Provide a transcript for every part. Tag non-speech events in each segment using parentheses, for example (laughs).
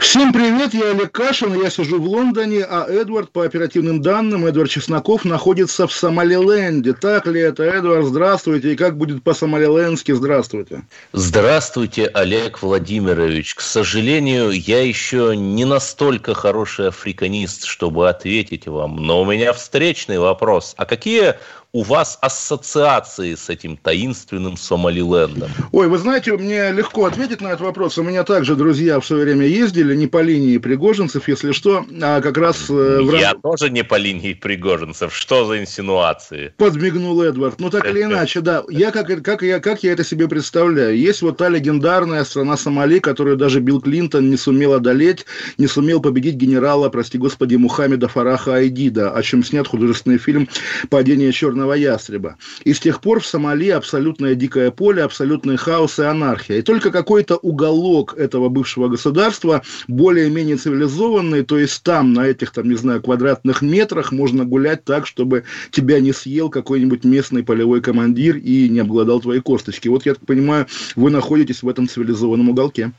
Всем привет, я Олег Кашин, я сижу в Лондоне, а Эдвард, по оперативным данным, Эдвард Чесноков находится в Сомалиленде. Так ли это, Эдвард? Здравствуйте. И как будет по-сомалиленски здравствуйте? Здравствуйте, Олег Владимирович. К сожалению, я еще не настолько хороший африканист, чтобы ответить вам, но у меня встречный вопрос. А какие у вас ассоциации с этим таинственным Сомалилендом? Ой, вы знаете, мне легко ответить на этот вопрос. У меня также друзья в свое время ездили, не по линии пригожинцев, если что, а как раз... Э, в... Я тоже не по линии пригожинцев. Что за инсинуации? Подмигнул Эдвард. Ну, так или (laughs) иначе, да. Я как, как, я, как я это себе представляю? Есть вот та легендарная страна Сомали, которую даже Билл Клинтон не сумел одолеть, не сумел победить генерала, прости господи, Мухаммеда Фараха Айдида, о чем снят художественный фильм «Падение черного черного ястреба. И с тех пор в Сомали абсолютное дикое поле, абсолютный хаос и анархия. И только какой-то уголок этого бывшего государства, более-менее цивилизованный, то есть там, на этих, там, не знаю, квадратных метрах можно гулять так, чтобы тебя не съел какой-нибудь местный полевой командир и не обладал твоей косточки. Вот, я так понимаю, вы находитесь в этом цивилизованном уголке.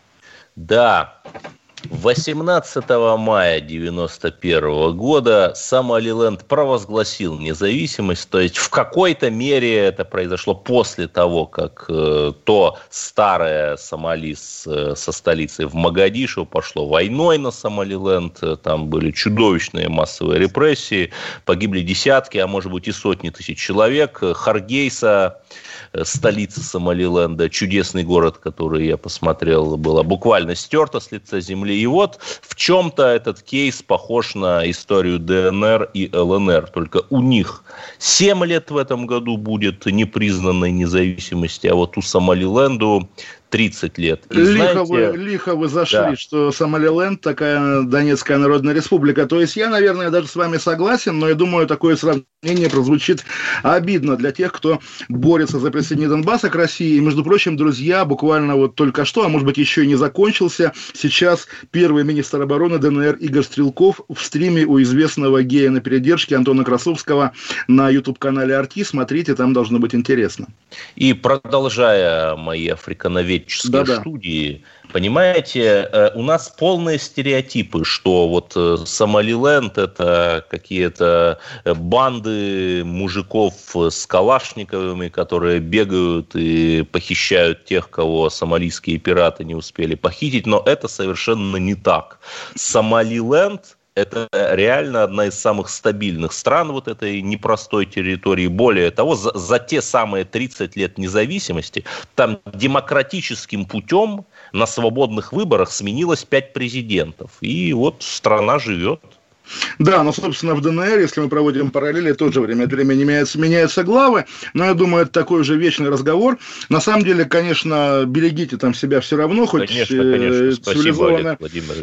Да, 18 мая 1991 года Сомалиленд провозгласил независимость, то есть в какой-то мере это произошло после того, как э, то старое Сомали с, э, со столицей в Магадишу пошло войной на Сомалиленд, там были чудовищные массовые репрессии, погибли десятки, а может быть и сотни тысяч человек. Харгейса, столица Сомалиленда, чудесный город, который я посмотрел, была буквально стерта с лица земли. И вот в чем-то этот кейс похож на историю ДНР и ЛНР, только у них 7 лет в этом году будет непризнанной независимости, а вот у Сомалиленду 30 лет. И лихо, знаете, вы, лихо вы зашли, да. что Сомалиленд такая Донецкая Народная Республика. То есть я, наверное, даже с вами согласен, но я думаю, такое сравнение прозвучит обидно для тех, кто борется за присоединение Донбасса к России. И, между прочим, друзья, буквально вот только что, а может быть еще и не закончился, сейчас первый министр обороны ДНР Игорь Стрелков в стриме у известного гея на передержке Антона Красовского на YouTube-канале Арти. Смотрите, там должно быть интересно. И продолжая мои африкановедения исследовательские Да-да. студии, понимаете, э, у нас полные стереотипы, что вот э, Сомалиленд – это какие-то э, банды мужиков с калашниковыми, которые бегают и похищают тех, кого сомалийские пираты не успели похитить, но это совершенно не так. Сомалиленд – это реально одна из самых стабильных стран вот этой непростой территории. Более того, за, за те самые 30 лет независимости там демократическим путем на свободных выборах сменилось 5 президентов. И вот страна живет. Да, но, собственно, в ДНР, если мы проводим параллели, тоже время от времени меняются, меняются главы, но я думаю, это такой уже вечный разговор. На самом деле, конечно, берегите там себя все равно, хоть конечно, э, конечно. Спасибо, цивилизованное,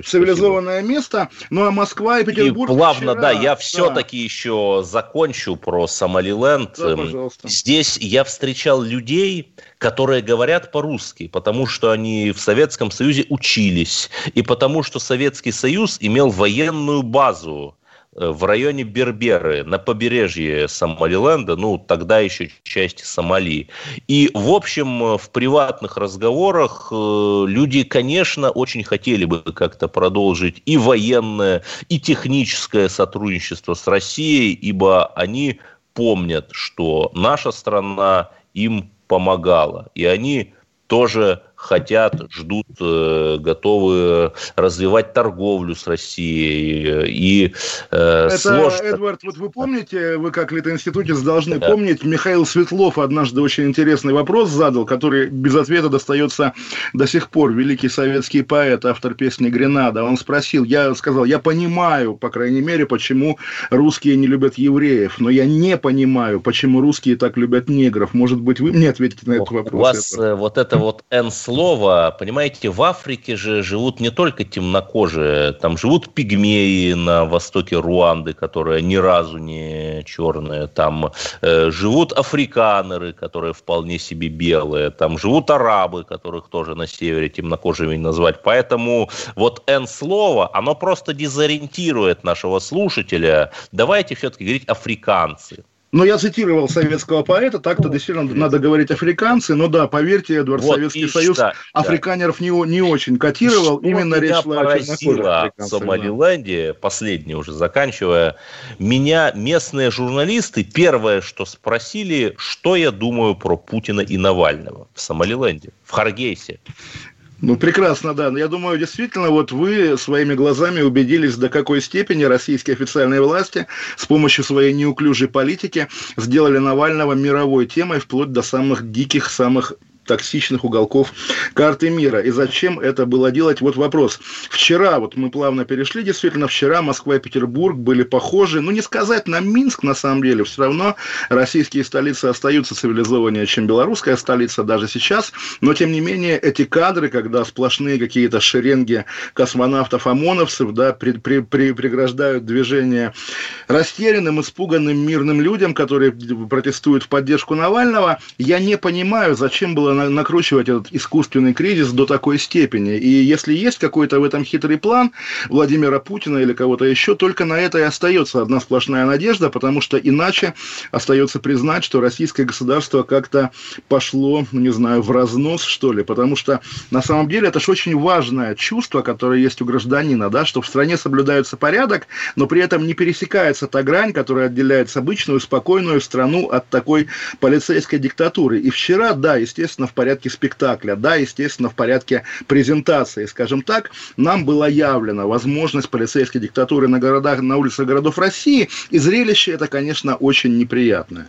цивилизованное место. Ну, а Москва и Петербург... И плавно, вчера, да, я все-таки да. еще закончу про Сомалиленд. Да, пожалуйста. Здесь я встречал людей, которые говорят по-русски, потому что они в Советском Союзе учились, и потому что Советский Союз имел военную базу э, в районе Берберы, на побережье Сомалиленда, ну, тогда еще части Сомали. И, в общем, в приватных разговорах э, люди, конечно, очень хотели бы как-то продолжить и военное, и техническое сотрудничество с Россией, ибо они помнят, что наша страна им помогала. И они тоже хотят, ждут, э, готовы развивать торговлю с Россией. И э, Это, сложно... Эдвард, вот вы помните, вы как литоинститутец должны да. помнить, Михаил Светлов однажды очень интересный вопрос задал, который без ответа достается до сих пор. Великий советский поэт, автор песни «Гренада». Он спросил, я сказал, я понимаю, по крайней мере, почему русские не любят евреев, но я не понимаю, почему русские так любят негров. Может быть, вы мне ответите на этот вопрос? У вас Эдвард? вот это вот «энс слово, понимаете, в Африке же живут не только темнокожие, там живут пигмеи на востоке Руанды, которые ни разу не черные, там э, живут африканеры, которые вполне себе белые, там живут арабы, которых тоже на севере темнокожими назвать. Поэтому вот N-слово, оно просто дезориентирует нашего слушателя. Давайте все-таки говорить африканцы. Но я цитировал советского поэта, так-то действительно надо говорить африканцы, но да, поверьте, Эдвард, вот Советский Союз да, африканеров да. Не, не очень котировал, что именно речь шла о в Сомалиленде, да. последний уже заканчивая, меня местные журналисты первое, что спросили, что я думаю про Путина и Навального в Сомалиленде, в Харгейсе. Ну, прекрасно, да. Но я думаю, действительно, вот вы своими глазами убедились, до какой степени российские официальные власти с помощью своей неуклюжей политики сделали Навального мировой темой вплоть до самых диких, самых токсичных уголков карты мира. И зачем это было делать? Вот вопрос. Вчера, вот мы плавно перешли, действительно, вчера Москва и Петербург были похожи, ну не сказать на Минск, на самом деле, все равно российские столицы остаются цивилизованнее, чем белорусская столица даже сейчас, но тем не менее эти кадры, когда сплошные какие-то шеренги космонавтов-ОМОНовцев, да, при, при, при, преграждают движение растерянным, испуганным мирным людям, которые протестуют в поддержку Навального, я не понимаю, зачем было накручивать этот искусственный кризис до такой степени. И если есть какой-то в этом хитрый план Владимира Путина или кого-то еще, только на это и остается одна сплошная надежда, потому что иначе остается признать, что российское государство как-то пошло, ну, не знаю, в разнос, что ли, потому что на самом деле это же очень важное чувство, которое есть у гражданина, да, что в стране соблюдается порядок, но при этом не пересекается та грань, которая отделяет обычную, спокойную страну от такой полицейской диктатуры. И вчера, да, естественно, в порядке спектакля, да, естественно, в порядке презентации, скажем так, нам была явлена возможность полицейской диктатуры на городах, на улицах городов России, и зрелище это, конечно, очень неприятное.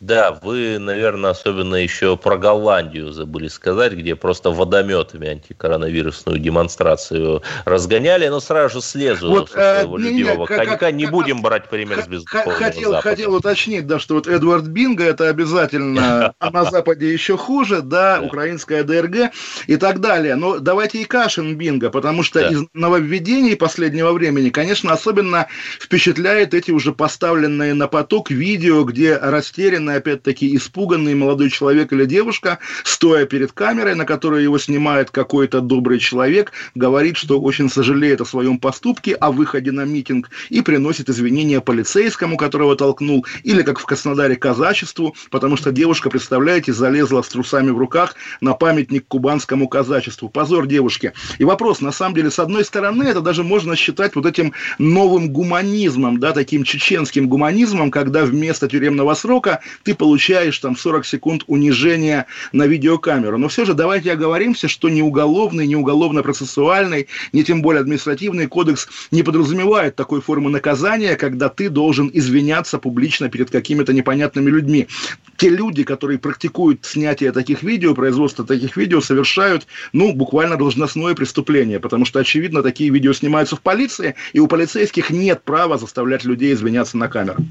Да, вы, наверное, особенно еще про Голландию забыли сказать, где просто водометами антикоронавирусную демонстрацию разгоняли, но сразу же слезу вот, своего э, любимого не, конька. Как, не как, будем брать пример с безусловного хотел, Запада. Хотел уточнить, да, что вот Эдвард Бинго это обязательно, а (laughs) на Западе еще хуже, да, украинская ДРГ и так далее. Но давайте и Кашин Бинго, потому что из нововведений последнего времени, конечно, особенно впечатляет эти уже поставленные на поток видео, где растерян растерянный, опять-таки испуганный молодой человек или девушка, стоя перед камерой, на которой его снимает какой-то добрый человек, говорит, что очень сожалеет о своем поступке, о выходе на митинг, и приносит извинения полицейскому, которого толкнул, или, как в Краснодаре, казачеству, потому что девушка, представляете, залезла с трусами в руках на памятник кубанскому казачеству. Позор девушки. И вопрос, на самом деле, с одной стороны, это даже можно считать вот этим новым гуманизмом, да, таким чеченским гуманизмом, когда вместо тюремного срока ты получаешь там 40 секунд унижения на видеокамеру. Но все же давайте оговоримся, что ни уголовный, ни уголовно-процессуальный, ни тем более административный кодекс не подразумевает такой формы наказания, когда ты должен извиняться публично перед какими-то непонятными людьми. Те люди, которые практикуют снятие таких видео, производство таких видео, совершают, ну, буквально должностное преступление, потому что, очевидно, такие видео снимаются в полиции, и у полицейских нет права заставлять людей извиняться на камеру.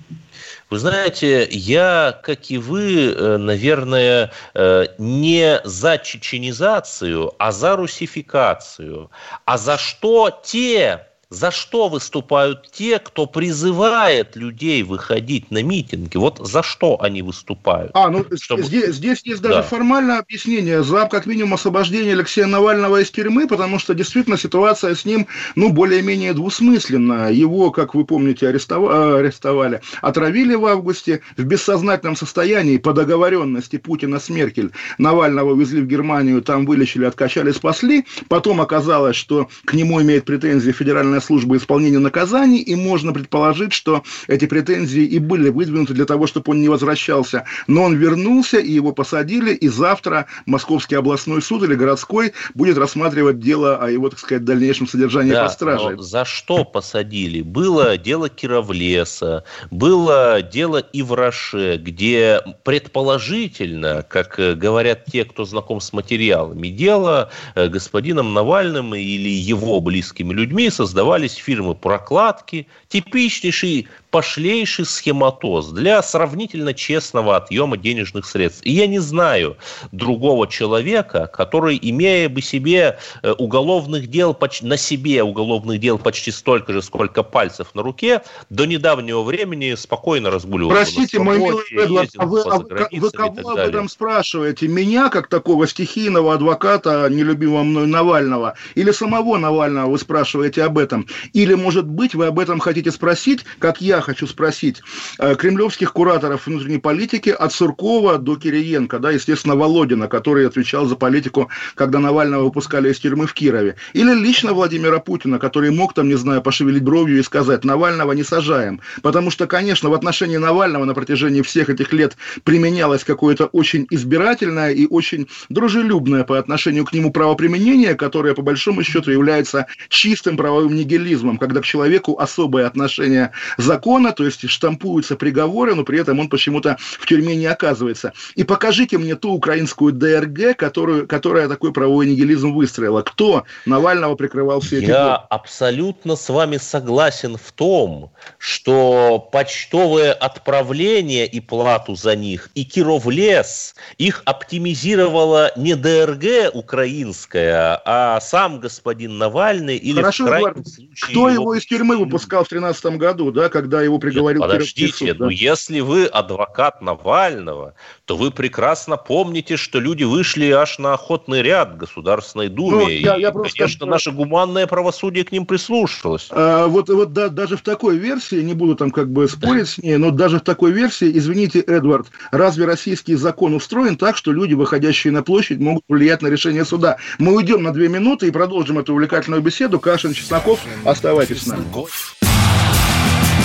Вы знаете, я, как и вы, э, наверное, э, не за чеченизацию, а за русификацию. А за что те за что выступают те, кто призывает людей выходить на митинги? Вот за что они выступают? А, ну Чтобы... здесь, здесь есть даже да. формальное объяснение. За, как минимум, освобождение Алексея Навального из тюрьмы, потому что действительно ситуация с ним, ну, более-менее двусмысленная. Его, как вы помните, арестовали, арестовали, отравили в августе в бессознательном состоянии по договоренности Путина с Меркель. Навального везли в Германию, там вылечили, откачали, спасли. Потом оказалось, что к нему имеет претензии федеральная Федеральная служба исполнения наказаний, и можно предположить, что эти претензии и были выдвинуты для того, чтобы он не возвращался. Но он вернулся, и его посадили, и завтра Московский областной суд или городской будет рассматривать дело о его, так сказать, дальнейшем содержании да, под стражей. за что посадили? Было дело Кировлеса, было дело Ивраше, где предположительно, как говорят те, кто знаком с материалами дела, э, господином Навальным или его близкими людьми создавали создавались фирмы прокладки, типичнейший пошлейший схематоз для сравнительно честного отъема денежных средств. И я не знаю другого человека, который, имея бы себе э, уголовных дел, на себе уголовных дел почти столько же, сколько пальцев на руке, до недавнего времени спокойно разгуливал. Простите, мой милый Эдвард, а вы, а вы кого об этом спрашиваете? Меня, как такого стихийного адвоката, нелюбимого мной Навального, или самого Навального вы спрашиваете об этом? Или, может быть, вы об этом хотите спросить, как я хочу спросить, э, кремлевских кураторов внутренней политики от Суркова до Кириенко, да, естественно, Володина, который отвечал за политику, когда Навального выпускали из тюрьмы в Кирове. Или лично Владимира Путина, который мог там, не знаю, пошевелить бровью и сказать, Навального не сажаем. Потому что, конечно, в отношении Навального на протяжении всех этих лет применялось какое-то очень избирательное и очень дружелюбное по отношению к нему правоприменение, которое, по большому счету, является чистым правовым нигилизмом, когда к человеку особое отношение закона, то есть штампуются приговоры, но при этом он почему-то в тюрьме не оказывается. И покажите мне ту украинскую ДРГ, которую, которая такой правовой нигилизм выстроила. Кто Навального прикрывал все эти Я годы? абсолютно с вами согласен в том, что почтовые отправления и плату за них, и Кировлес, их оптимизировала не ДРГ украинская, а сам господин Навальный или Хорошо, в крайнем случае... Кто его, его из тюрьмы выпускал в 2013 году, да, когда его приговорил Нет, Подождите, суд, да? ну если вы адвокат Навального, то вы прекрасно помните, что люди вышли аж на охотный ряд Государственной Думе. Ну, я, я и, просто конечно, наше гуманное правосудие к ним прислушалось. А, вот вот да, даже в такой версии, не буду там как бы спорить с ней, но даже в такой версии, извините, Эдвард, разве российский закон устроен так, что люди, выходящие на площадь, могут влиять на решение суда? Мы уйдем на две минуты и продолжим эту увлекательную беседу. Кашин, Чесноков, оставайтесь с нами.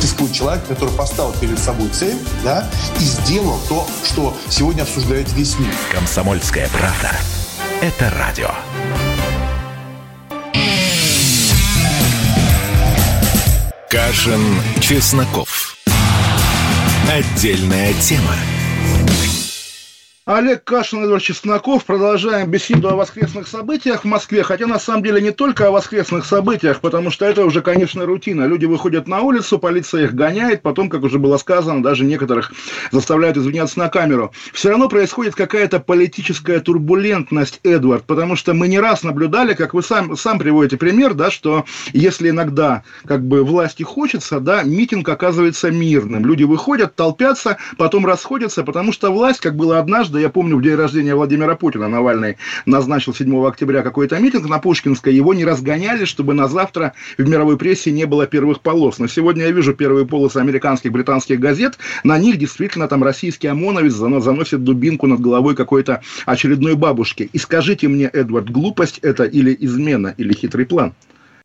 Существует человек, который поставил перед собой цель, да, и сделал то, что сегодня обсуждает весь мир. Комсомольская правда. Это радио. Кашин, Чесноков. Отдельная тема. Олег Кашин, Эдвард Чесноков. Продолжаем беседу о воскресных событиях в Москве. Хотя, на самом деле, не только о воскресных событиях, потому что это уже, конечно, рутина. Люди выходят на улицу, полиция их гоняет, потом, как уже было сказано, даже некоторых заставляют извиняться на камеру. Все равно происходит какая-то политическая турбулентность, Эдвард, потому что мы не раз наблюдали, как вы сам, сам приводите пример, да, что если иногда как бы власти хочется, да, митинг оказывается мирным. Люди выходят, толпятся, потом расходятся, потому что власть, как было однажды, однажды, я помню, в день рождения Владимира Путина Навальный назначил 7 октября какой-то митинг на Пушкинской, его не разгоняли, чтобы на завтра в мировой прессе не было первых полос. Но сегодня я вижу первые полосы американских, британских газет, на них действительно там российский ОМОНовец заносит дубинку над головой какой-то очередной бабушки. И скажите мне, Эдвард, глупость это или измена, или хитрый план?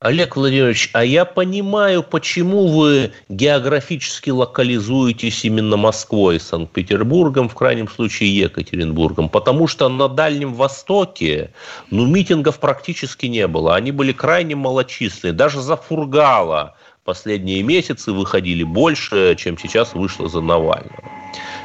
Олег Владимирович, а я понимаю, почему вы географически локализуетесь именно Москвой, Санкт-Петербургом, в крайнем случае Екатеринбургом. Потому что на Дальнем Востоке ну, митингов практически не было. Они были крайне малочисленны. Даже за Фургала последние месяцы выходили больше, чем сейчас вышло за Навального.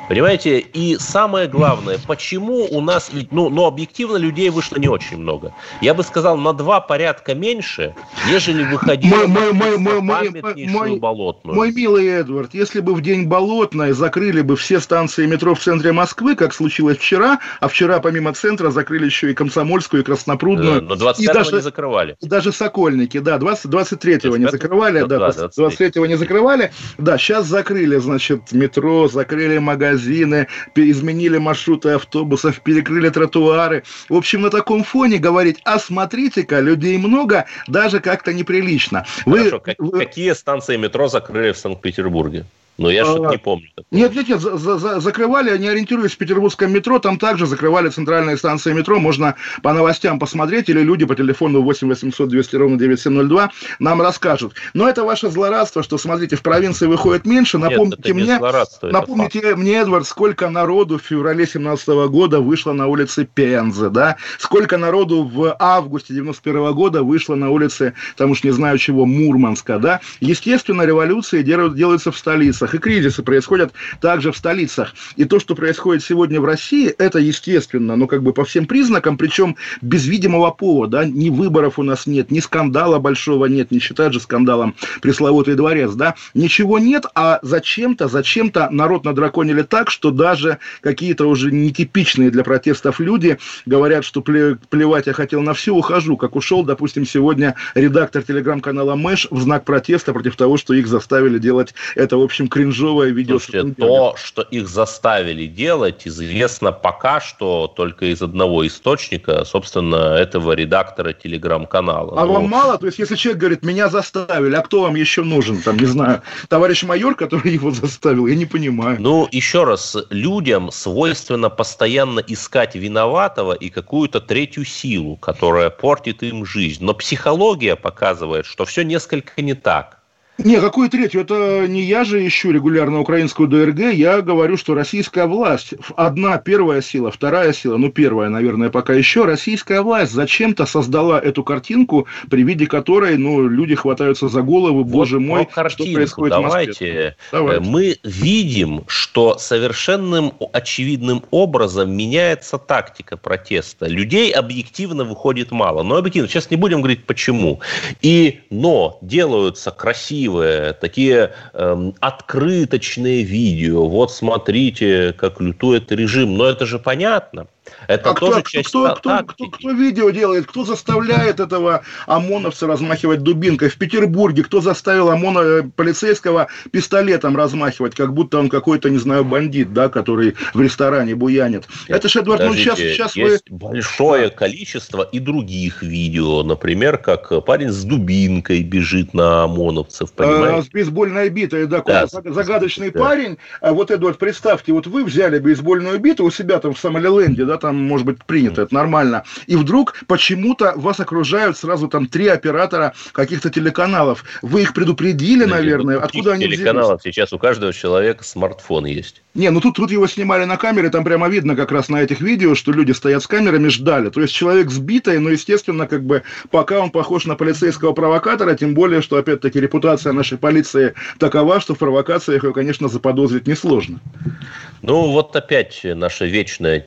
Понимаете? И самое главное, почему у нас, ну, ну, объективно людей вышло не очень много. Я бы сказал, на два порядка меньше, нежели выходили мой, мой, мой, мой, мой, болотную. Мой милый Эдвард, если бы в день болотной закрыли бы все станции метро в центре Москвы, как случилось вчера, а вчера помимо центра закрыли еще и Комсомольскую, и Краснопрудную. Но 25 и даже, не закрывали. И даже Сокольники, да, 20, 23-го не закрывали, да, да 23-го не закрывали. Да, сейчас закрыли, значит, метро, закрыли магазин, магазины, изменили маршруты автобусов, перекрыли тротуары. В общем, на таком фоне говорить, а смотрите-ка, людей много, даже как-то неприлично. Вы, Хорошо, вы... какие станции метро закрыли в Санкт-Петербурге? Но я что-то не помню. Нет, нет, нет, за, за, закрывали, они ориентируясь в петербургском метро, там также закрывали центральные станции метро, можно по новостям посмотреть, или люди по телефону 8 800 200 ровно 9702 нам расскажут. Но это ваше злорадство, что, смотрите, в провинции выходит меньше, напомните нет, мне, напомните мне, Эдвард, сколько народу в феврале 17 года вышло на улицы Пензы, да, сколько народу в августе 91 года вышло на улицы, там уж не знаю чего, Мурманска, да, естественно, революции делаются в столицах, столицах, и кризисы происходят также в столицах. И то, что происходит сегодня в России, это естественно, но как бы по всем признакам, причем без видимого повода, да, ни выборов у нас нет, ни скандала большого нет, не считать же скандалом пресловутый дворец, да, ничего нет, а зачем-то, зачем-то народ надраконили так, что даже какие-то уже нетипичные для протестов люди говорят, что плевать я хотел на все, ухожу, как ушел, допустим, сегодня редактор телеграм-канала Мэш в знак протеста против того, что их заставили делать это, в общем, кринжовое видео. Слушайте, то, что их заставили делать, известно пока что только из одного источника, собственно, этого редактора телеграм-канала. А ну, вам мало? То есть, если человек говорит, меня заставили, а кто вам еще нужен? Там, не знаю, товарищ майор, который (laughs) его заставил, я не понимаю. Ну, еще раз, людям свойственно постоянно искать виноватого и какую-то третью силу, которая портит им жизнь. Но психология показывает, что все несколько не так. Не, какую третью? Это не я же ищу регулярно украинскую ДРГ, я говорю, что российская власть, одна первая сила, вторая сила, ну первая, наверное, пока еще, российская власть зачем-то создала эту картинку, при виде которой, ну, люди хватаются за головы, вот боже мой, картинку, что происходит давайте, в Москве. Давайте. Мы видим, что совершенным очевидным образом меняется тактика протеста. Людей объективно выходит мало, но объективно, сейчас не будем говорить почему. И, но делаются красивые красивые, такие эм, открыточные видео. Вот смотрите, как лютует режим. Но это же понятно. Это а тоже кто, часть кто, кто, кто, кто видео делает, кто заставляет этого ОМОНовца размахивать дубинкой? В Петербурге кто заставил ОМОНа э, полицейского пистолетом размахивать, как будто он какой-то, не знаю, бандит, да, который в ресторане буянит? Это же, Эдуард, ну сейчас, сейчас есть вы... большое количество и других видео, например, как парень с дубинкой бежит на ОМОНовцев, а, понимаете? А, с бейсбольной битой, да, да. загадочный да. парень. А вот, Эдуард, представьте, вот вы взяли бейсбольную биту у себя там в Сомалиленде, да, там, может быть, принято, это нормально. И вдруг почему-то вас окружают сразу там три оператора каких-то телеканалов. Вы их предупредили, наверное, откуда они телеканалов взялись? сейчас у каждого человека смартфон есть. Не, ну тут, тут его снимали на камере, там прямо видно как раз на этих видео, что люди стоят с камерами, ждали. То есть человек сбитый, но, естественно, как бы пока он похож на полицейского провокатора, тем более, что, опять-таки, репутация нашей полиции такова, что в провокациях ее, конечно, заподозрить несложно. Ну, вот опять наша вечная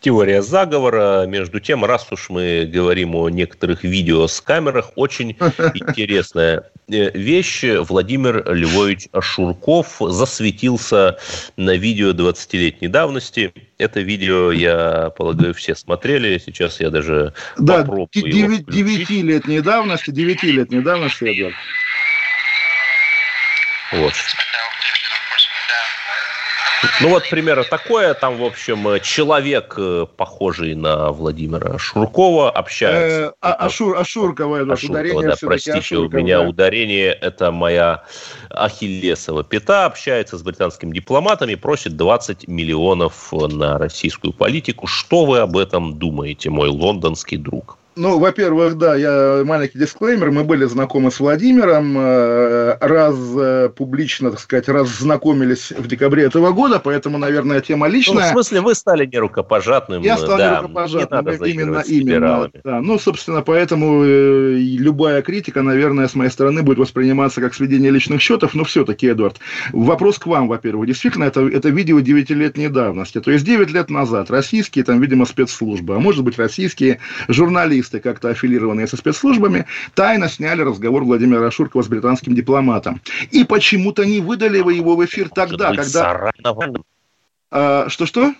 теория заговора. Между тем, раз уж мы говорим о некоторых видео с камерах, очень (laughs) интересная э, вещь. Владимир Львович Шурков засветился на видео 20-летней давности. Это видео, я полагаю, все смотрели. Сейчас я даже да, попробую 9-летней давности, 9-летней давности, Эдвард. Вот. Ну вот, примерно такое. Там, в общем, э, человек, э, похожий на Владимира Шуркова, общается. Э, а, Ашур, Ашуркова, это Ашуркова, ударение да, простите, Ашуркова, у меня да. ударение, это моя Ахиллесова пята, общается с британскими дипломатами, просит 20 миллионов на российскую политику. Что вы об этом думаете, мой лондонский друг? Ну, во-первых, да, я маленький дисклеймер. Мы были знакомы с Владимиром, э, раз э, публично, так сказать, раз знакомились в декабре этого года, поэтому, наверное, тема личная. Ну, в смысле, вы стали не рукопожатным. Я стал да, не рукопожатным, не именно, именно. Да. Ну, собственно, поэтому э, любая критика, наверное, с моей стороны будет восприниматься как сведение личных счетов, но все-таки, Эдуард, вопрос к вам, во-первых. Действительно, это, это видео 9-летней давности, то есть 9 лет назад российские, там, видимо, спецслужбы, а может быть, российские журналисты журналисты, как-то аффилированные со спецслужбами, тайно сняли разговор Владимира Шуркова с британским дипломатом. И почему-то не выдали вы его в эфир тогда, когда... А, что-что?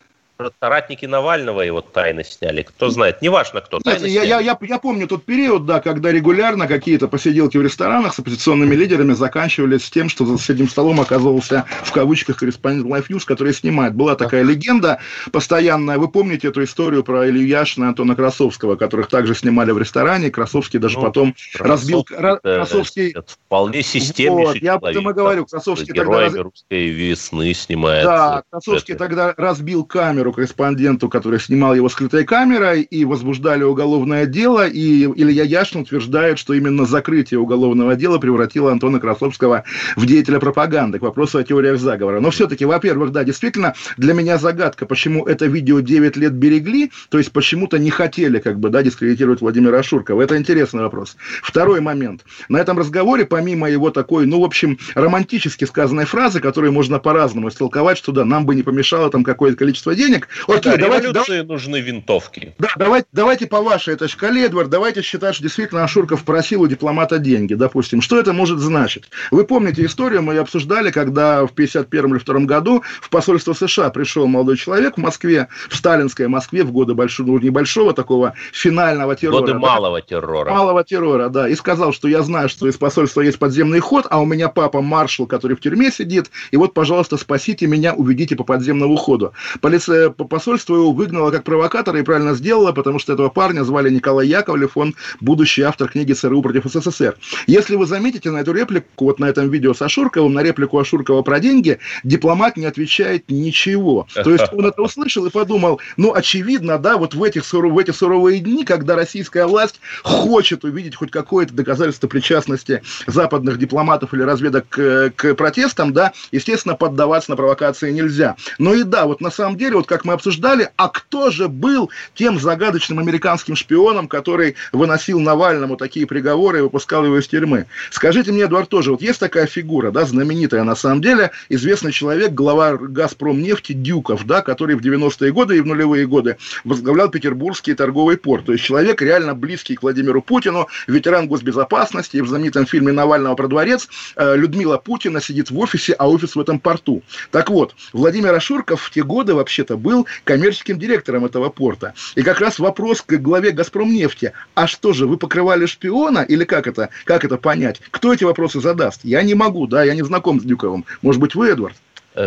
Соратники Навального его тайно сняли. Кто знает, неважно кто. Нет, я, я, я, я помню тот период, да, когда регулярно какие-то посиделки в ресторанах с оппозиционными лидерами заканчивались тем, что за соседним столом оказывался в кавычках корреспондент Life News, который снимает. Была такая легенда постоянная. Вы помните эту историю про Илью Яшина и Антона Красовского, которых также снимали в ресторане. Красовский даже ну, потом разбил... Красовский... Вполне системнейший вот, Я об этом и говорю. Красовский тогда... русской весны снимает. Да, Красовский тогда разбил камеру корреспонденту, который снимал его скрытой камерой, и возбуждали уголовное дело, и Илья Яшин утверждает, что именно закрытие уголовного дела превратило Антона Красовского в деятеля пропаганды, к вопросу о теориях заговора. Но все-таки, во-первых, да, действительно, для меня загадка, почему это видео 9 лет берегли, то есть почему-то не хотели, как бы, да, дискредитировать Владимира Шуркова. Это интересный вопрос. Второй момент. На этом разговоре, помимо его такой, ну, в общем, романтически сказанной фразы, которую можно по-разному истолковать, что да, нам бы не помешало там какое-то количество денег. Окей, да, давайте, давайте, нужны винтовки. Да, давайте, давайте по вашей этой шкале, Эдвард, давайте считать, что действительно Ашурков просил у дипломата деньги, допустим. Что это может значить? Вы помните историю, мы ее обсуждали, когда в 51 или 2 году в посольство США пришел молодой человек в Москве, в сталинской Москве, в годы большого, ну, небольшого такого финального террора. Годы да? малого террора. Малого террора, да. И сказал, что я знаю, что из посольства есть подземный ход, а у меня папа маршал, который в тюрьме сидит, и вот, пожалуйста, спасите меня, уведите по подземному ходу. Полиция, посольство его выгнало как провокатора и правильно сделала, потому что этого парня звали Николай Яковлев, он будущий автор книги ЦРУ против СССР. Если вы заметите на эту реплику, вот на этом видео с Ашурковым, на реплику Ашуркова про деньги, дипломат не отвечает ничего. То есть он это услышал и подумал, ну, очевидно, да, вот в, этих, в эти суровые дни, когда российская власть хочет увидеть хоть какое-то доказательство причастности западных дипломатов или разведок к, к протестам, да, естественно, поддаваться на провокации нельзя. Но и да, вот на самом деле, вот как мы обсуждали, а кто же был тем загадочным американским шпионом, который выносил Навальному такие приговоры и выпускал его из тюрьмы? Скажите мне, Эдуард, тоже, вот есть такая фигура, да, знаменитая на самом деле, известный человек, глава «Газпромнефти» Дюков, да, который в 90-е годы и в нулевые годы возглавлял Петербургский торговый порт. То есть человек реально близкий к Владимиру Путину, ветеран госбезопасности, и в знаменитом фильме Навального про дворец э, Людмила Путина сидит в офисе, а офис в этом порту. Так вот, Владимир Ашурков в те годы вообще-то был коммерческим директором этого порта. И как раз вопрос к главе «Газпромнефти». А что же, вы покрывали шпиона? Или как это, как это понять? Кто эти вопросы задаст? Я не могу, да, я не знаком с Дюковым. Может быть, вы, Эдвард?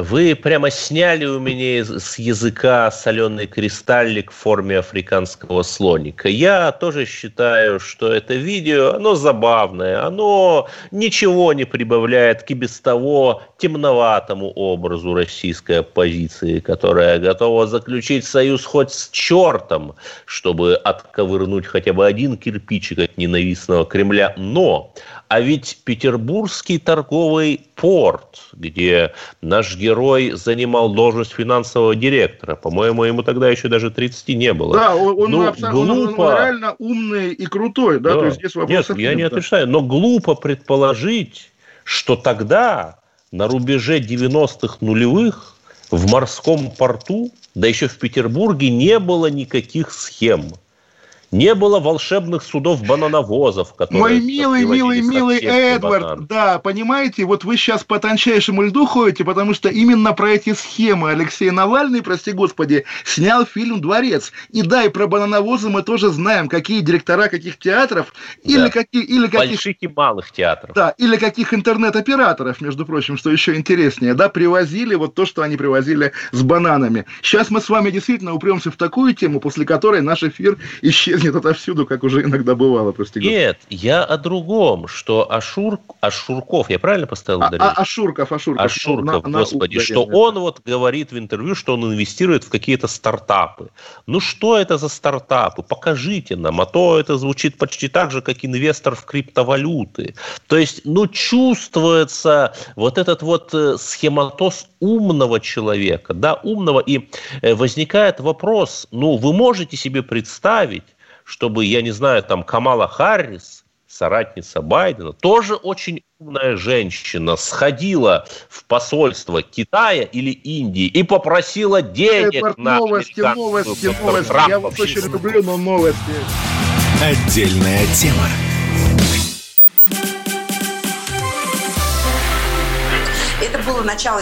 Вы прямо сняли у меня с языка соленый кристаллик в форме африканского слоника. Я тоже считаю, что это видео, оно забавное, оно ничего не прибавляет к и без того темноватому образу российской оппозиции, которая готова заключить союз хоть с чертом, чтобы отковырнуть хотя бы один кирпичик от ненавистного Кремля. Но а ведь Петербургский торговый порт, где наш герой занимал должность финансового директора, по-моему, ему тогда еще даже 30 не было. Да, он, он, ну, глупо... он, он реально умный и крутой, да, да. то есть здесь вопрос... Нет, я не отрицаю, но глупо предположить, что тогда, на рубеже 90-х нулевых, в морском порту, да еще в Петербурге, не было никаких схем – не было волшебных судов-банановозов, которые... Мой милый, милый, милый Эдвард, банан. да, понимаете, вот вы сейчас по тончайшему льду ходите, потому что именно про эти схемы Алексей Навальный, прости господи, снял фильм «Дворец». И да, и про банановозы мы тоже знаем, какие директора каких театров, да. или, какие, или каких... Больших и малых театров. Да, или каких интернет-операторов, между прочим, что еще интереснее, да, привозили вот то, что они привозили с бананами. Сейчас мы с вами действительно упремся в такую тему, после которой наш эфир исчезнет (laughs) исчезнет отовсюду, как уже иногда бывало, прости Нет, я о другом, что Ашур, Ашурков, я правильно поставил ударение? А, Ашурков, Ашурков. Ашурков, на, господи, на что он вот говорит в интервью, что он инвестирует в какие-то стартапы. Ну что это за стартапы? Покажите нам, а то это звучит почти так же, как инвестор в криптовалюты. То есть, ну чувствуется вот этот вот э, схематоз умного человека, да, умного, и э, возникает вопрос, ну вы можете себе представить, чтобы, я не знаю, там Камала Харрис, соратница Байдена, тоже очень умная женщина, сходила в посольство Китая или Индии и попросила денег Это на новости, новости, новости. Я вас очень люблю, но новости. Отдельная тема. Это было начало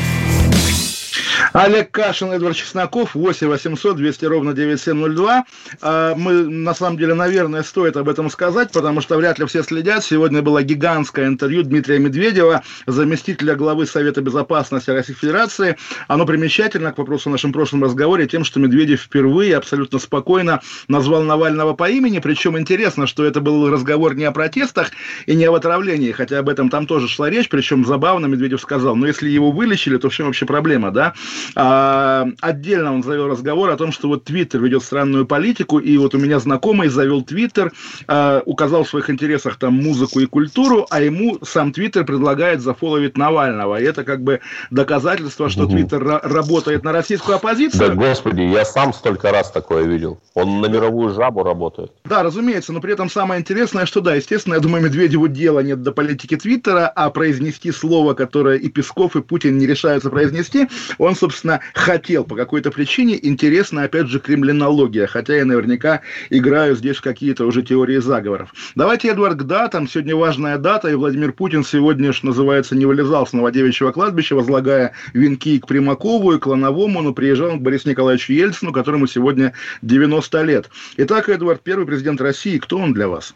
Олег Кашин, Эдвард Чесноков, 8 800 200 ровно 9702. А, мы, на самом деле, наверное, стоит об этом сказать, потому что вряд ли все следят. Сегодня было гигантское интервью Дмитрия Медведева, заместителя главы Совета Безопасности Российской Федерации. Оно примечательно к вопросу о нашем прошлом разговоре тем, что Медведев впервые абсолютно спокойно назвал Навального по имени. Причем интересно, что это был разговор не о протестах и не об отравлении, хотя об этом там тоже шла речь. Причем забавно Медведев сказал, ну если его вылечили, то в чем вообще проблема, да? А, отдельно он завел разговор о том, что вот Твиттер ведет странную политику, и вот у меня знакомый завел Твиттер, а, указал в своих интересах там музыку и культуру, а ему сам Твиттер предлагает зафоловить Навального. И это как бы доказательство, что Твиттер угу. работает на российскую оппозицию. Да, господи, я сам столько раз такое видел. Он на мировую жабу работает. Да, разумеется, но при этом самое интересное, что да, естественно, я думаю, Медведеву дела нет до политики Твиттера, а произнести слово, которое и Песков, и Путин не решаются произнести, он, собственно, хотел по какой-то причине. Интересно, опять же, криминология, хотя я наверняка играю здесь какие-то уже теории заговоров. Давайте, Эдвард, к датам. Сегодня важная дата, и Владимир Путин сегодня, что называется, не вылезал с Новодевичьего кладбища, возлагая венки к Примакову и к Лановому, но приезжал к Борису Николаевичу Ельцину, которому сегодня 90 лет. Итак, Эдвард, первый президент России, кто он для вас?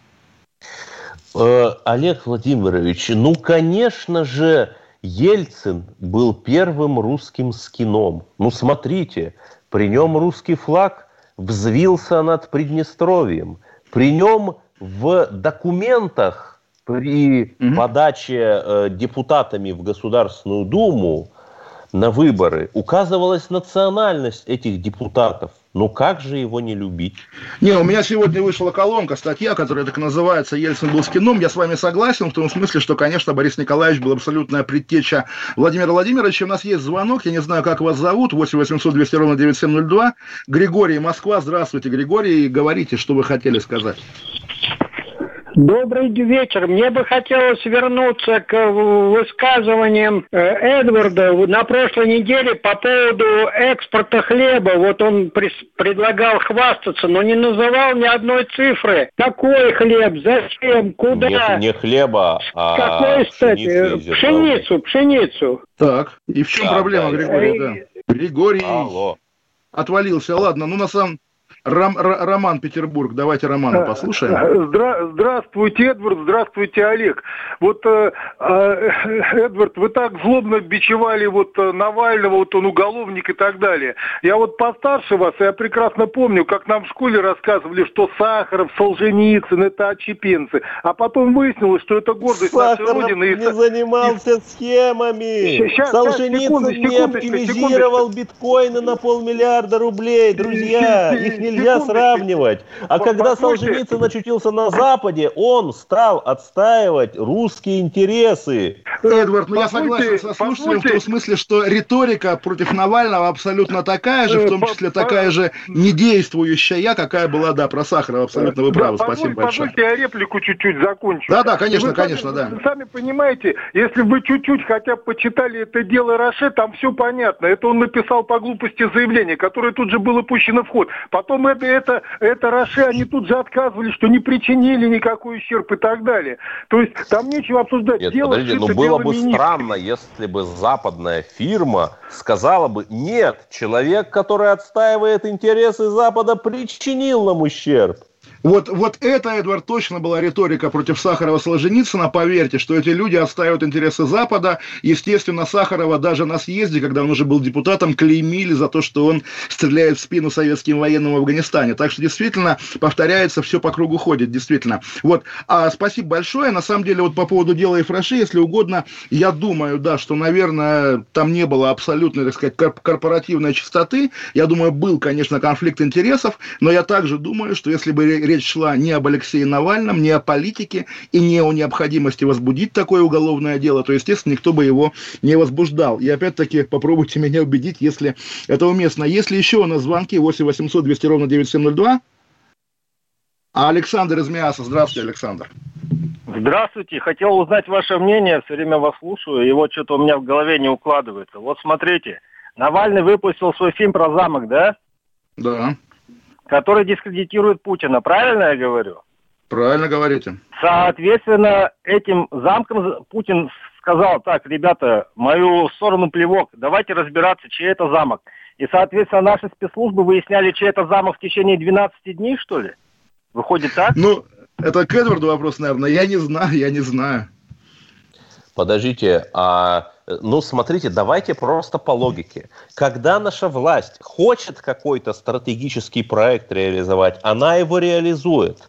Э, Олег Владимирович, ну, конечно же, Ельцин был первым русским скином. Ну, смотрите, при нем русский флаг взвился над Приднестровьем. При нем в документах при угу. подаче э, депутатами в Государственную Думу на выборы указывалась национальность этих депутатов. Ну как же его не любить? Не, у меня сегодня вышла колонка, статья, которая так называется «Ельцин был скином». Я с вами согласен в том смысле, что, конечно, Борис Николаевич был абсолютная предтеча Владимира Владимировича. У нас есть звонок, я не знаю, как вас зовут, 8 800 200 ровно 9702. Григорий, Москва. Здравствуйте, Григорий. Говорите, что вы хотели сказать. Добрый вечер. Мне бы хотелось вернуться к высказываниям э, Эдварда на прошлой неделе по поводу экспорта хлеба. Вот он предлагал хвастаться, но не называл ни одной цифры. Какой хлеб, зачем, куда? Не, не хлеба, а Какой, кстати? Пшеницу, пшеницу. Так, и в чем да, проблема, да, Григорий? Да. Григорий Алло. отвалился. Ладно, ну на самом Ром, Роман Петербург. Давайте Романа э, послушаем. Здра, здравствуйте, Эдвард. Здравствуйте, Олег. Вот, э, э, Эдвард, вы так злобно бичевали вот э, Навального, вот он уголовник и так далее. Я вот постарше вас, я прекрасно помню, как нам в школе рассказывали, что Сахаров, Солженицын – это отчепенцы. А потом выяснилось, что это гордость Сахаров нашей Родины. не и... занимался схемами. Сейчас, Солженицын секунду, не оптимизировал биткоины на полмиллиарда рублей, друзья. Их нельзя нельзя сравнивать. А когда Солженицын очутился на Западе, он стал отстаивать русские интересы. Эдвард, ну я согласен со слушателем в том смысле, что риторика против Навального абсолютно такая же, в том числе такая же недействующая, какая была, да, про Сахарова. Абсолютно вы правы. Спасибо большое. Позвольте я реплику чуть-чуть закончу. Да, да, конечно, конечно, да. Вы сами понимаете, если вы чуть-чуть хотя бы почитали это дело Роше, там все понятно. Это он написал по глупости заявление, которое тут же было пущено в ход. Потом это, это, это Роше, они тут же отказывали, что не причинили никакой ущерб и так далее. То есть там нечего обсуждать. Нет, дело подожди, но ну было бы министра. странно, если бы западная фирма сказала бы, нет, человек, который отстаивает интересы Запада, причинил нам ущерб. Вот, вот это, Эдвард, точно была риторика против Сахарова Солженицына. Поверьте, что эти люди отстаивают интересы Запада. Естественно, Сахарова даже на съезде, когда он уже был депутатом, клеймили за то, что он стреляет в спину советским военным в Афганистане. Так что, действительно, повторяется, все по кругу ходит, действительно. Вот, а спасибо большое. На самом деле, вот по поводу дела Ефраши, если угодно, я думаю, да, что, наверное, там не было абсолютной, так сказать, корпоративной чистоты. Я думаю, был, конечно, конфликт интересов, но я также думаю, что если бы речь шла не об Алексее Навальном, не о политике и не о необходимости возбудить такое уголовное дело, то, естественно, никто бы его не возбуждал. И опять-таки попробуйте меня убедить, если это уместно. Если еще у нас звонки 8 800 200 ровно 9702, а Александр из Миаса. Здравствуйте, Александр. Здравствуйте. Хотел узнать ваше мнение. Все время вас слушаю, и вот что-то у меня в голове не укладывается. Вот смотрите, Навальный выпустил свой фильм про замок, да? Да. Который дискредитирует Путина. Правильно я говорю? Правильно говорите. Соответственно, этим замком Путин сказал, так, ребята, мою сторону плевок, давайте разбираться, чей это замок. И, соответственно, наши спецслужбы выясняли, чей это замок в течение 12 дней, что ли? Выходит так? Ну, это к Эдварду вопрос, наверное. Я не знаю, я не знаю. Подождите, а ну, смотрите, давайте просто по логике. Когда наша власть хочет какой-то стратегический проект реализовать, она его реализует.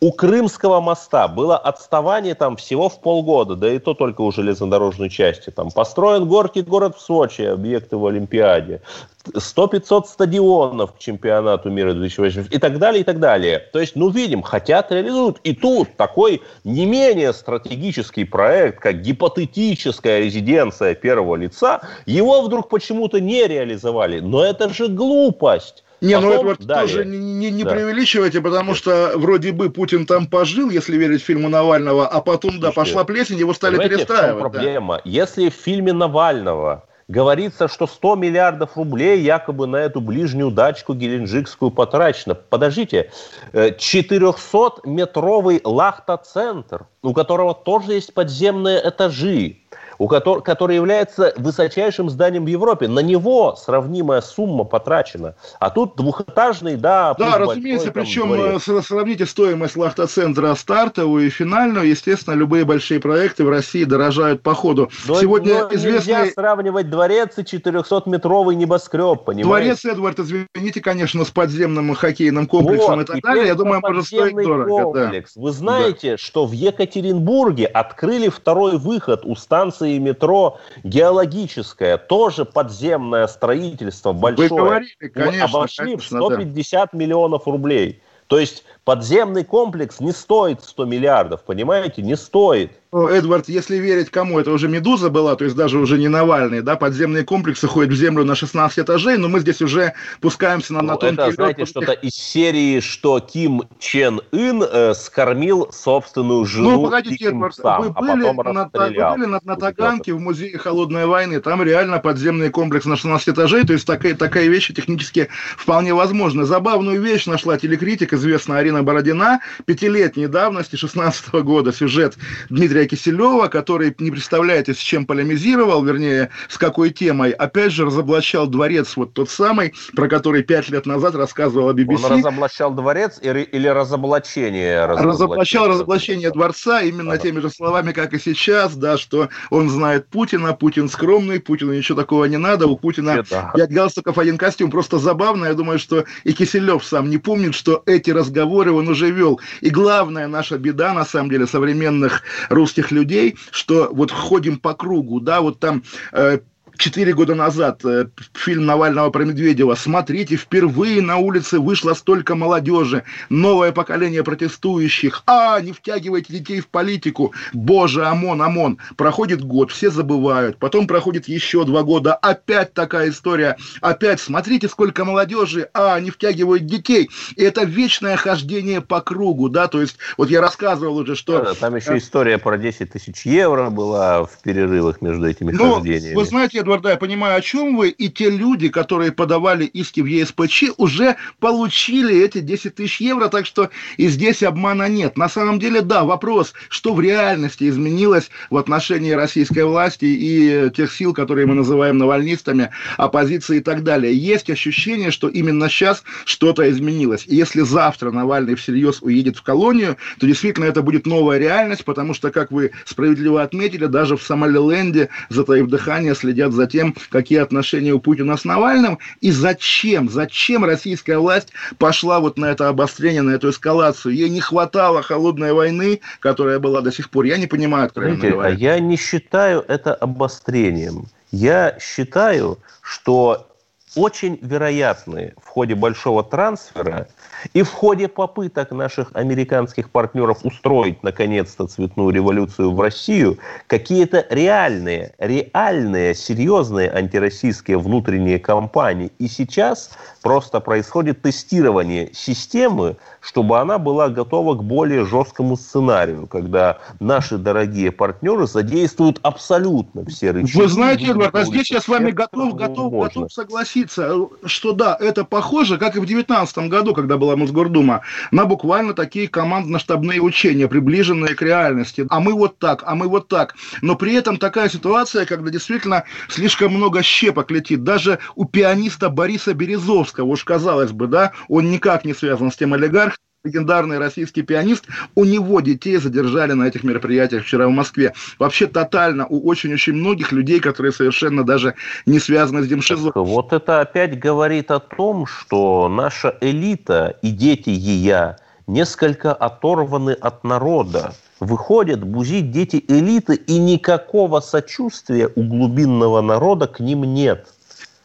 У Крымского моста было отставание там всего в полгода, да и то только у железнодорожной части. Там построен горький город в Сочи, объекты в Олимпиаде. 100-500 стадионов к чемпионату мира 2018 и так далее, и так далее. То есть, ну, видим, хотят, реализуют. И тут такой не менее стратегический проект, как гипотетическая резиденция первого лица, его вдруг почему-то не реализовали. Но это же глупость. Не, ну, Потом, ну это далее. тоже не, не, не да. преувеличивайте, потому что вроде бы Путин там пожил, если верить фильму Навального, а потом, Слушайте, да, пошла плесень, его стали перестраивать. проблема? Да. Если в фильме Навального Говорится, что 100 миллиардов рублей якобы на эту ближнюю дачку геленджикскую потрачено. Подождите, 400-метровый э, лахта-центр, у которого тоже есть подземные этажи, у которого, который является высочайшим зданием в Европе. На него сравнимая сумма потрачена. А тут двухэтажный, да. Да, разумеется, большой, причем дворец. Э, сравните стоимость лахта-центра стартовую и финальную. Естественно, любые большие проекты в России дорожают по ходу. Но, Сегодня но известный... нельзя сравнивать дворец и 400-метровый небоскреб, понимаете? Дворец, Эдвард, извините, конечно, с подземным хоккейным комплексом вот, и так далее. Я думаю, может стоить дорого. Комплекс. Да. Вы знаете, да. что в Екатеринбурге открыли второй выход у станции станции метро геологическое, тоже подземное строительство большое. Вы говорили, конечно. Обошли конечно, в 150 да. миллионов рублей. То есть подземный комплекс не стоит 100 миллиардов, понимаете, не стоит. Эдвард, если верить кому, это уже «Медуза» была, то есть даже уже не Навальный, да, подземные комплексы ходят в землю на 16 этажей, но мы здесь уже пускаемся на, ну, на тонкий Это, знаете, что-то из серии, что Ким Чен Ын э, скормил собственную жену Ну, погодите, Эдвард, сам, вы, а были а на, вы были на, на Таганке в музее Холодной войны, там реально подземный комплекс на 16 этажей, то есть такая, такая вещь технически вполне возможна. Забавную вещь нашла телекритик, известная Арина Бородина, пятилетней давности, 16 -го года, сюжет Дмитрия Киселева, который, не представляете, с чем полемизировал, вернее, с какой темой, опять же разоблачал дворец, вот тот самый, про который пять лет назад рассказывал BBC. Он разоблачал дворец или, или разоблачение? Разоблачал разоблачение дворца именно ага. теми же словами, как и сейчас, да, что он знает Путина, Путин скромный, Путину ничего такого не надо, у Путина Это... пять галстуков, один костюм. Просто забавно, я думаю, что и Киселев сам не помнит, что эти разговоры он уже вел. И главная наша беда, на самом деле, современных русских людей, что вот ходим по кругу, да, вот там э, четыре года назад э, фильм Навального про Медведева. Смотрите, впервые на улице вышло столько молодежи, новое поколение протестующих. А, не втягивайте детей в политику. Боже, ОМОН, ОМОН. Проходит год, все забывают. Потом проходит еще два года. Опять такая история. Опять, смотрите, сколько молодежи. А, не втягивают детей. И это вечное хождение по кругу, да, то есть, вот я рассказывал уже, что... Да, там еще история про 10 тысяч евро была в перерывах между этими ну, хождениями. Вы знаете, Эдварда, я понимаю, о чем вы, и те люди, которые подавали иски в ЕСПЧ, уже получили эти 10 тысяч евро, так что и здесь обмана нет. На самом деле, да, вопрос, что в реальности изменилось в отношении российской власти и тех сил, которые мы называем навальнистами, оппозиции и так далее. Есть ощущение, что именно сейчас что-то изменилось. И если завтра Навальный всерьез уедет в колонию, то действительно это будет новая реальность, потому что, как вы справедливо отметили, даже в Сомалиленде, затаив дыхание, следят за тем, какие отношения у Путина с Навальным, и зачем, зачем российская власть пошла вот на это обострение, на эту эскалацию. Ей не хватало холодной войны, которая была до сих пор. Я не понимаю, откровенно говоря. Я не считаю это обострением. Я считаю, что очень вероятны в ходе большого трансфера и в ходе попыток наших американских партнеров устроить, наконец-то, цветную революцию в Россию, какие-то реальные, реальные, серьезные антироссийские внутренние кампании. И сейчас просто происходит тестирование системы, чтобы она была готова к более жесткому сценарию, когда наши дорогие партнеры задействуют абсолютно все рычаги. Вы знаете, Эдвард, а здесь я с вами готов, готов, готов согласиться, что да, это похоже, как и в 2019 году, когда была Мосгордума, на буквально такие командно-штабные учения, приближенные к реальности. А мы вот так, а мы вот так. Но при этом такая ситуация, когда действительно слишком много щепок летит. Даже у пианиста Бориса Березовского, уж казалось бы, да, он никак не связан с тем олигархом, легендарный российский пианист, у него детей задержали на этих мероприятиях вчера в Москве. Вообще тотально у очень-очень многих людей, которые совершенно даже не связаны с Демшизлом. Вот это опять говорит о том, что наша элита и дети ее несколько оторваны от народа. Выходят бузить дети элиты, и никакого сочувствия у глубинного народа к ним нет.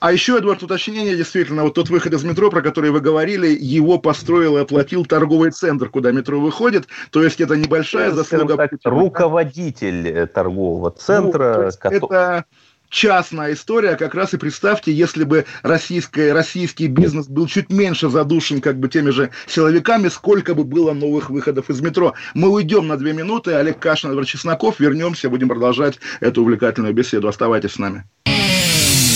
А еще, Эдвард, уточнение, действительно, вот тот выход из метро, про который вы говорили, его построил и оплатил торговый центр, куда метро выходит. То есть это небольшая это, заслуга... Так, руководитель э, торгового центра. Ну, который... Это частная история, как раз и представьте, если бы российская, российский бизнес был чуть меньше задушен как бы теми же силовиками, сколько бы было новых выходов из метро. Мы уйдем на две минуты, Олег Кашин, Эдвард Чесноков, вернемся, будем продолжать эту увлекательную беседу. Оставайтесь с нами.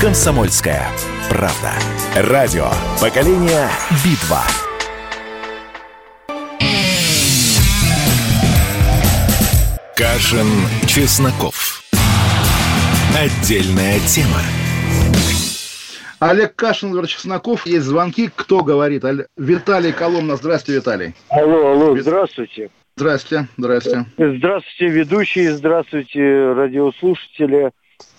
«Комсомольская правда». Радио «Поколение Битва». Кашин, Чесноков. Отдельная тема. Олег Кашин, Владимир Чесноков. Есть звонки. Кто говорит? Виталий Коломна. Здравствуйте, Виталий. Алло, алло, здравствуйте. Здравствуйте, здравствуйте. Здравствуйте, ведущие, здравствуйте, радиослушатели.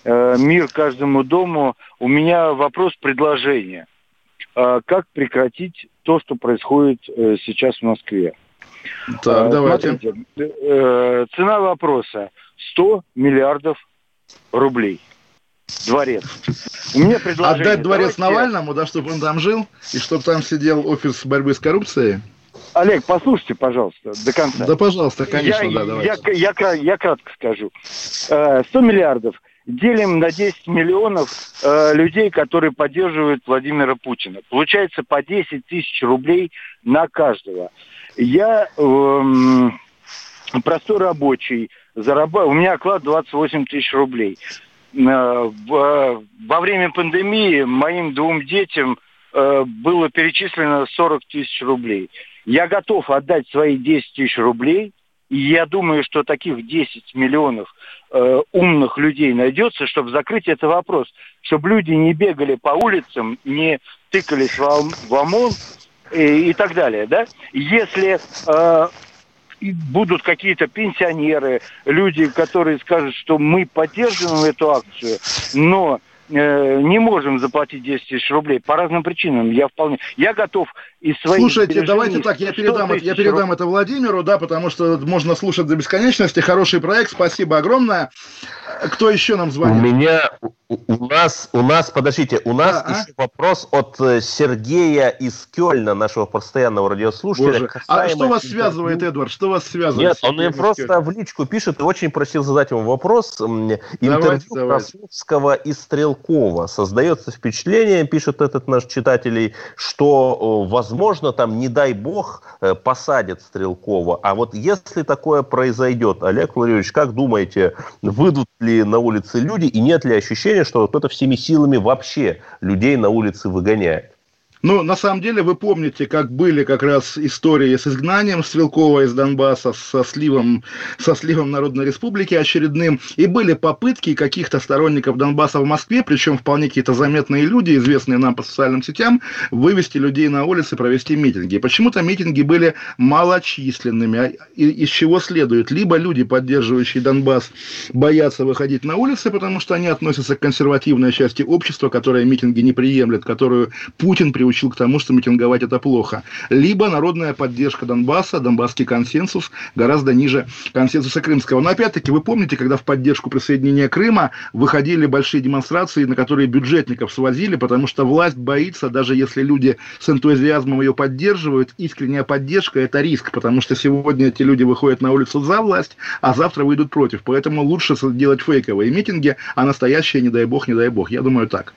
Э, мир каждому дому. У меня вопрос, предложение. Э, как прекратить то, что происходит э, сейчас в Москве? Так, давайте. Смотрите, цена вопроса 100 миллиардов рублей. Дворец. У меня предложение. Отдать дворец давайте... Навальному, да, чтобы он там жил, и чтобы там сидел офис борьбы с коррупцией? Олег, послушайте, пожалуйста, до конца. Да, пожалуйста, конечно, я, да, давайте. Я, я, я кратко скажу. 100 миллиардов – делим на 10 миллионов э, людей, которые поддерживают Владимира Путина. Получается по 10 тысяч рублей на каждого. Я э, простой рабочий, зараб... у меня оклад 28 тысяч рублей. Э, во время пандемии моим двум детям э, было перечислено 40 тысяч рублей. Я готов отдать свои 10 тысяч рублей, и я думаю, что таких 10 миллионов э, умных людей найдется, чтобы закрыть этот вопрос, чтобы люди не бегали по улицам, не тыкались в, в ОМОН и, и так далее, да? Если э, будут какие-то пенсионеры, люди, которые скажут, что мы поддерживаем эту акцию, но Э, не можем заплатить 10 тысяч рублей по разным причинам. Я вполне, я готов из своих Слушайте, давайте так, я передам, я передам это Владимиру, да, потому что можно слушать до бесконечности. Хороший проект, спасибо огромное. Кто еще нам звонит? У меня, у нас, у нас, подождите, у нас а, еще а? вопрос от э, Сергея из Кёльна, нашего постоянного радиослушателя. А что вас связывает, Эдвард? Что вас связывает? Нет, он мне просто в личку пишет и очень просил задать ему вопрос. Интервью Красовского и Стрелкова. Создается впечатление, пишет этот наш читатель, что, возможно, там, не дай бог, э, посадят Стрелкова. А вот если такое произойдет, Олег Владимирович, как думаете, выйдут ли на улице люди и нет ли ощущения, что кто-то всеми силами вообще людей на улице выгоняет? Но на самом деле вы помните, как были как раз истории с изгнанием Стрелкова из Донбасса, со сливом, со сливом Народной Республики очередным, и были попытки каких-то сторонников Донбасса в Москве, причем вполне какие-то заметные люди, известные нам по социальным сетям, вывести людей на улицы, провести митинги. Почему-то митинги были малочисленными. А из чего следует? Либо люди, поддерживающие Донбасс, боятся выходить на улицы, потому что они относятся к консервативной части общества, которая митинги не приемлет, которую Путин приучил к тому, что митинговать это плохо. Либо народная поддержка Донбасса, донбасский консенсус гораздо ниже консенсуса крымского. Но опять-таки, вы помните, когда в поддержку присоединения Крыма выходили большие демонстрации, на которые бюджетников свозили, потому что власть боится, даже если люди с энтузиазмом ее поддерживают, искренняя поддержка – это риск, потому что сегодня эти люди выходят на улицу за власть, а завтра выйдут против. Поэтому лучше делать фейковые митинги, а настоящие, не дай бог, не дай бог. Я думаю, так.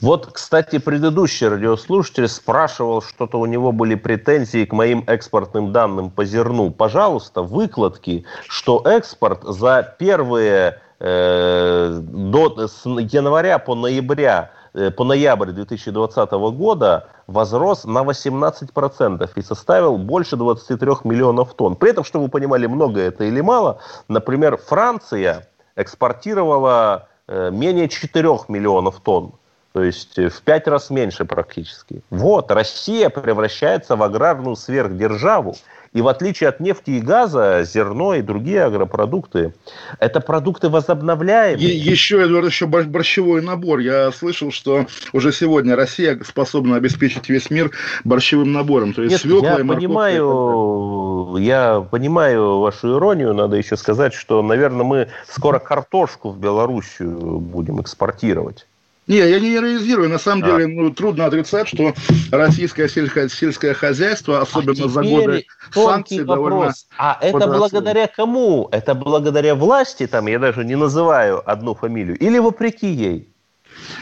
Вот, кстати, предыдущий радиослушатель спрашивал, что-то у него были претензии к моим экспортным данным по зерну. Пожалуйста, выкладки, что экспорт за первые э, до, с января по ноября э, по ноябрь 2020 года возрос на 18% и составил больше 23 миллионов тонн. При этом, чтобы вы понимали, много это или мало, например, Франция экспортировала э, менее 4 миллионов тонн то есть э, в пять раз меньше практически. Вот, Россия превращается в аграрную сверхдержаву, и в отличие от нефти и газа, зерно и другие агропродукты – это продукты возобновляемые. И еще, Эдуард, еще борщевой набор. Я слышал, что уже сегодня Россия способна обеспечить весь мир борщевым набором. То есть Нет, свекла я и понимаю, я понимаю вашу иронию. Надо еще сказать, что, наверное, мы скоро картошку в Белоруссию будем экспортировать. Не, я не иронизирую. На самом а. деле, ну, трудно отрицать, что российское сельское, сельское хозяйство, особенно а за годы санкций, вопрос. довольно... А это благодаря кому? Это благодаря власти, там, я даже не называю одну фамилию, или вопреки ей?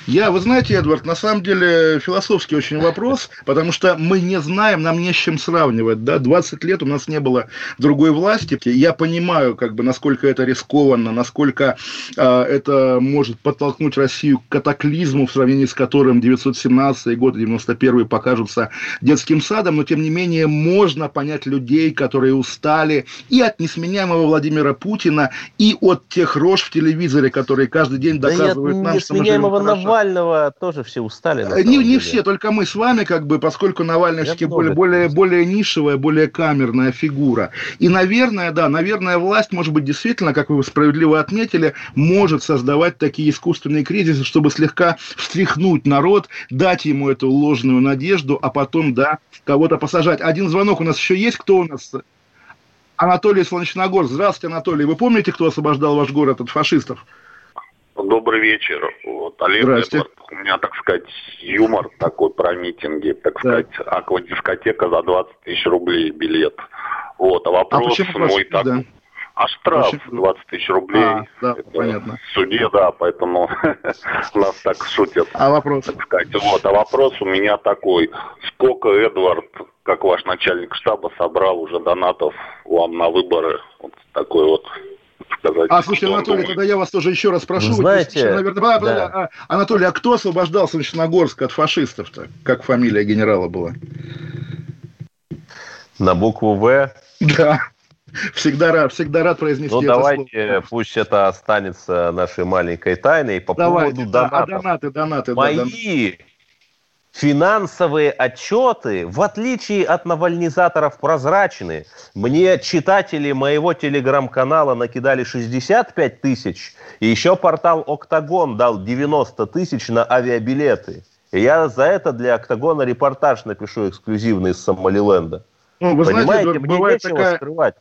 Я, вы знаете, Эдвард, на самом деле философский очень вопрос, потому что мы не знаем, нам не с чем сравнивать. Да? 20 лет у нас не было другой власти. Я понимаю, как бы, насколько это рискованно, насколько э, это может подтолкнуть Россию к катаклизму, в сравнении с которым 917 год и 91 покажутся детским садом, но тем не менее можно понять людей, которые устали и от несменяемого Владимира Путина, и от тех рож в телевизоре, которые каждый день доказывают да нам, что мы живем Навального тоже все устали. Не, не все, только мы с вами, как бы, поскольку Навальный все-таки более, более, более нишевая, более камерная фигура. И, наверное, да, наверное, власть, может быть, действительно, как вы справедливо отметили, может создавать такие искусственные кризисы, чтобы слегка встряхнуть народ, дать ему эту ложную надежду, а потом, да, кого-то посажать. Один звонок у нас еще есть. Кто у нас? Анатолий Солнечногорск. Здравствуйте, Анатолий. Вы помните, кто освобождал ваш город от фашистов? Добрый вечер. Вот, Олег Эдвард. У меня, так сказать, юмор такой про митинги, так да. сказать, аквадискотека за 20 тысяч рублей билет. Вот, а, вопрос а мой так... Да. А штраф Почему? 20 тысяч рублей. А, да, понятно. В суде, да, поэтому (laughs) нас так шутят. А вопрос? Так сказать. Вот, а вопрос у меня такой. Сколько Эдвард, как ваш начальник штаба, собрал уже донатов вам на выборы? Вот такой вот сказать. А, слушайте, Анатолий, думает. тогда я вас тоже еще раз прошу. Вы знаете, еще, наверное, да. а, Анатолий, а кто освобождал Солнечногорск от фашистов-то? Как фамилия генерала была? На букву В? Да. Всегда рад, всегда рад произнести Ну, давайте, слово. пусть это останется нашей маленькой тайной. По давайте, поводу да, донатов. А донаты, донаты. Мои да, финансовые отчеты, в отличие от навальнизаторов, прозрачны. Мне читатели моего телеграм-канала накидали 65 тысяч, и еще портал «Октагон» дал 90 тысяч на авиабилеты. И я за это для «Октагона» репортаж напишу эксклюзивный из Сомалиленда. Ну, вы Понимаете, знаете, мне бывает нечего такая... скрывать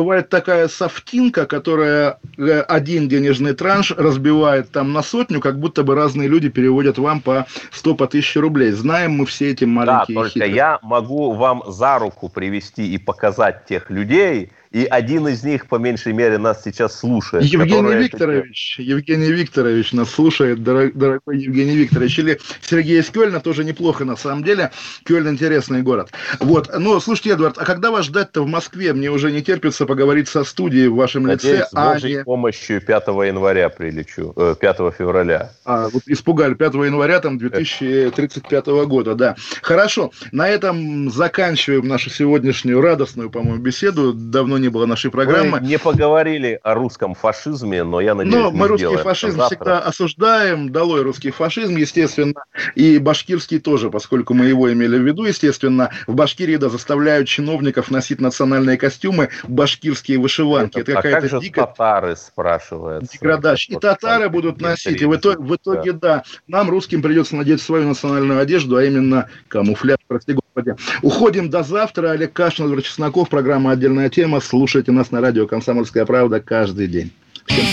бывает такая софтинка, которая э, один денежный транш разбивает там на сотню, как будто бы разные люди переводят вам по 100 по 1000 рублей. Знаем мы все эти маленькие Да, только хитрые. я могу вам за руку привести и показать тех людей, и один из них, по меньшей мере, нас сейчас слушает. Евгений Викторович, это... Евгений Викторович нас слушает, дорогой Евгений Викторович. Или Сергей из Кёльна, тоже неплохо на самом деле. Кёльн интересный город. Вот, но слушайте, Эдвард, а когда вас ждать-то в Москве? Мне уже не терпится поговорить со студией в вашем Надеюсь, лице. с Божьей а помощью 5 января прилечу, 5 э, февраля. А, вот испугали, 5 января там 2035 года, да. Хорошо, на этом заканчиваем нашу сегодняшнюю радостную, по-моему, беседу. Давно не было нашей программы. Мы не поговорили о русском фашизме, но я надеюсь, Но мы русский фашизм всегда осуждаем, долой русский фашизм, естественно, и башкирский тоже, поскольку мы его имели в виду, естественно. В Башкирии, да, заставляют чиновников носить национальные костюмы, башкирские вышиванки. Это, Это какая-то а дикая... татары, спрашивают. Деградация. И татары будут носить. И в итоге, в итоге да. да, нам, русским, придется надеть свою национальную одежду, а именно камуфляж, прости господи. Уходим до завтра. Олег Кашин, Эдвард Чесноков, программа «Отдельная тема». Слушайте нас на радио «Комсомольская правда» каждый день. Всем.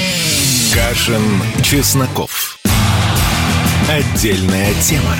Кашин, Чесноков. Отдельная тема.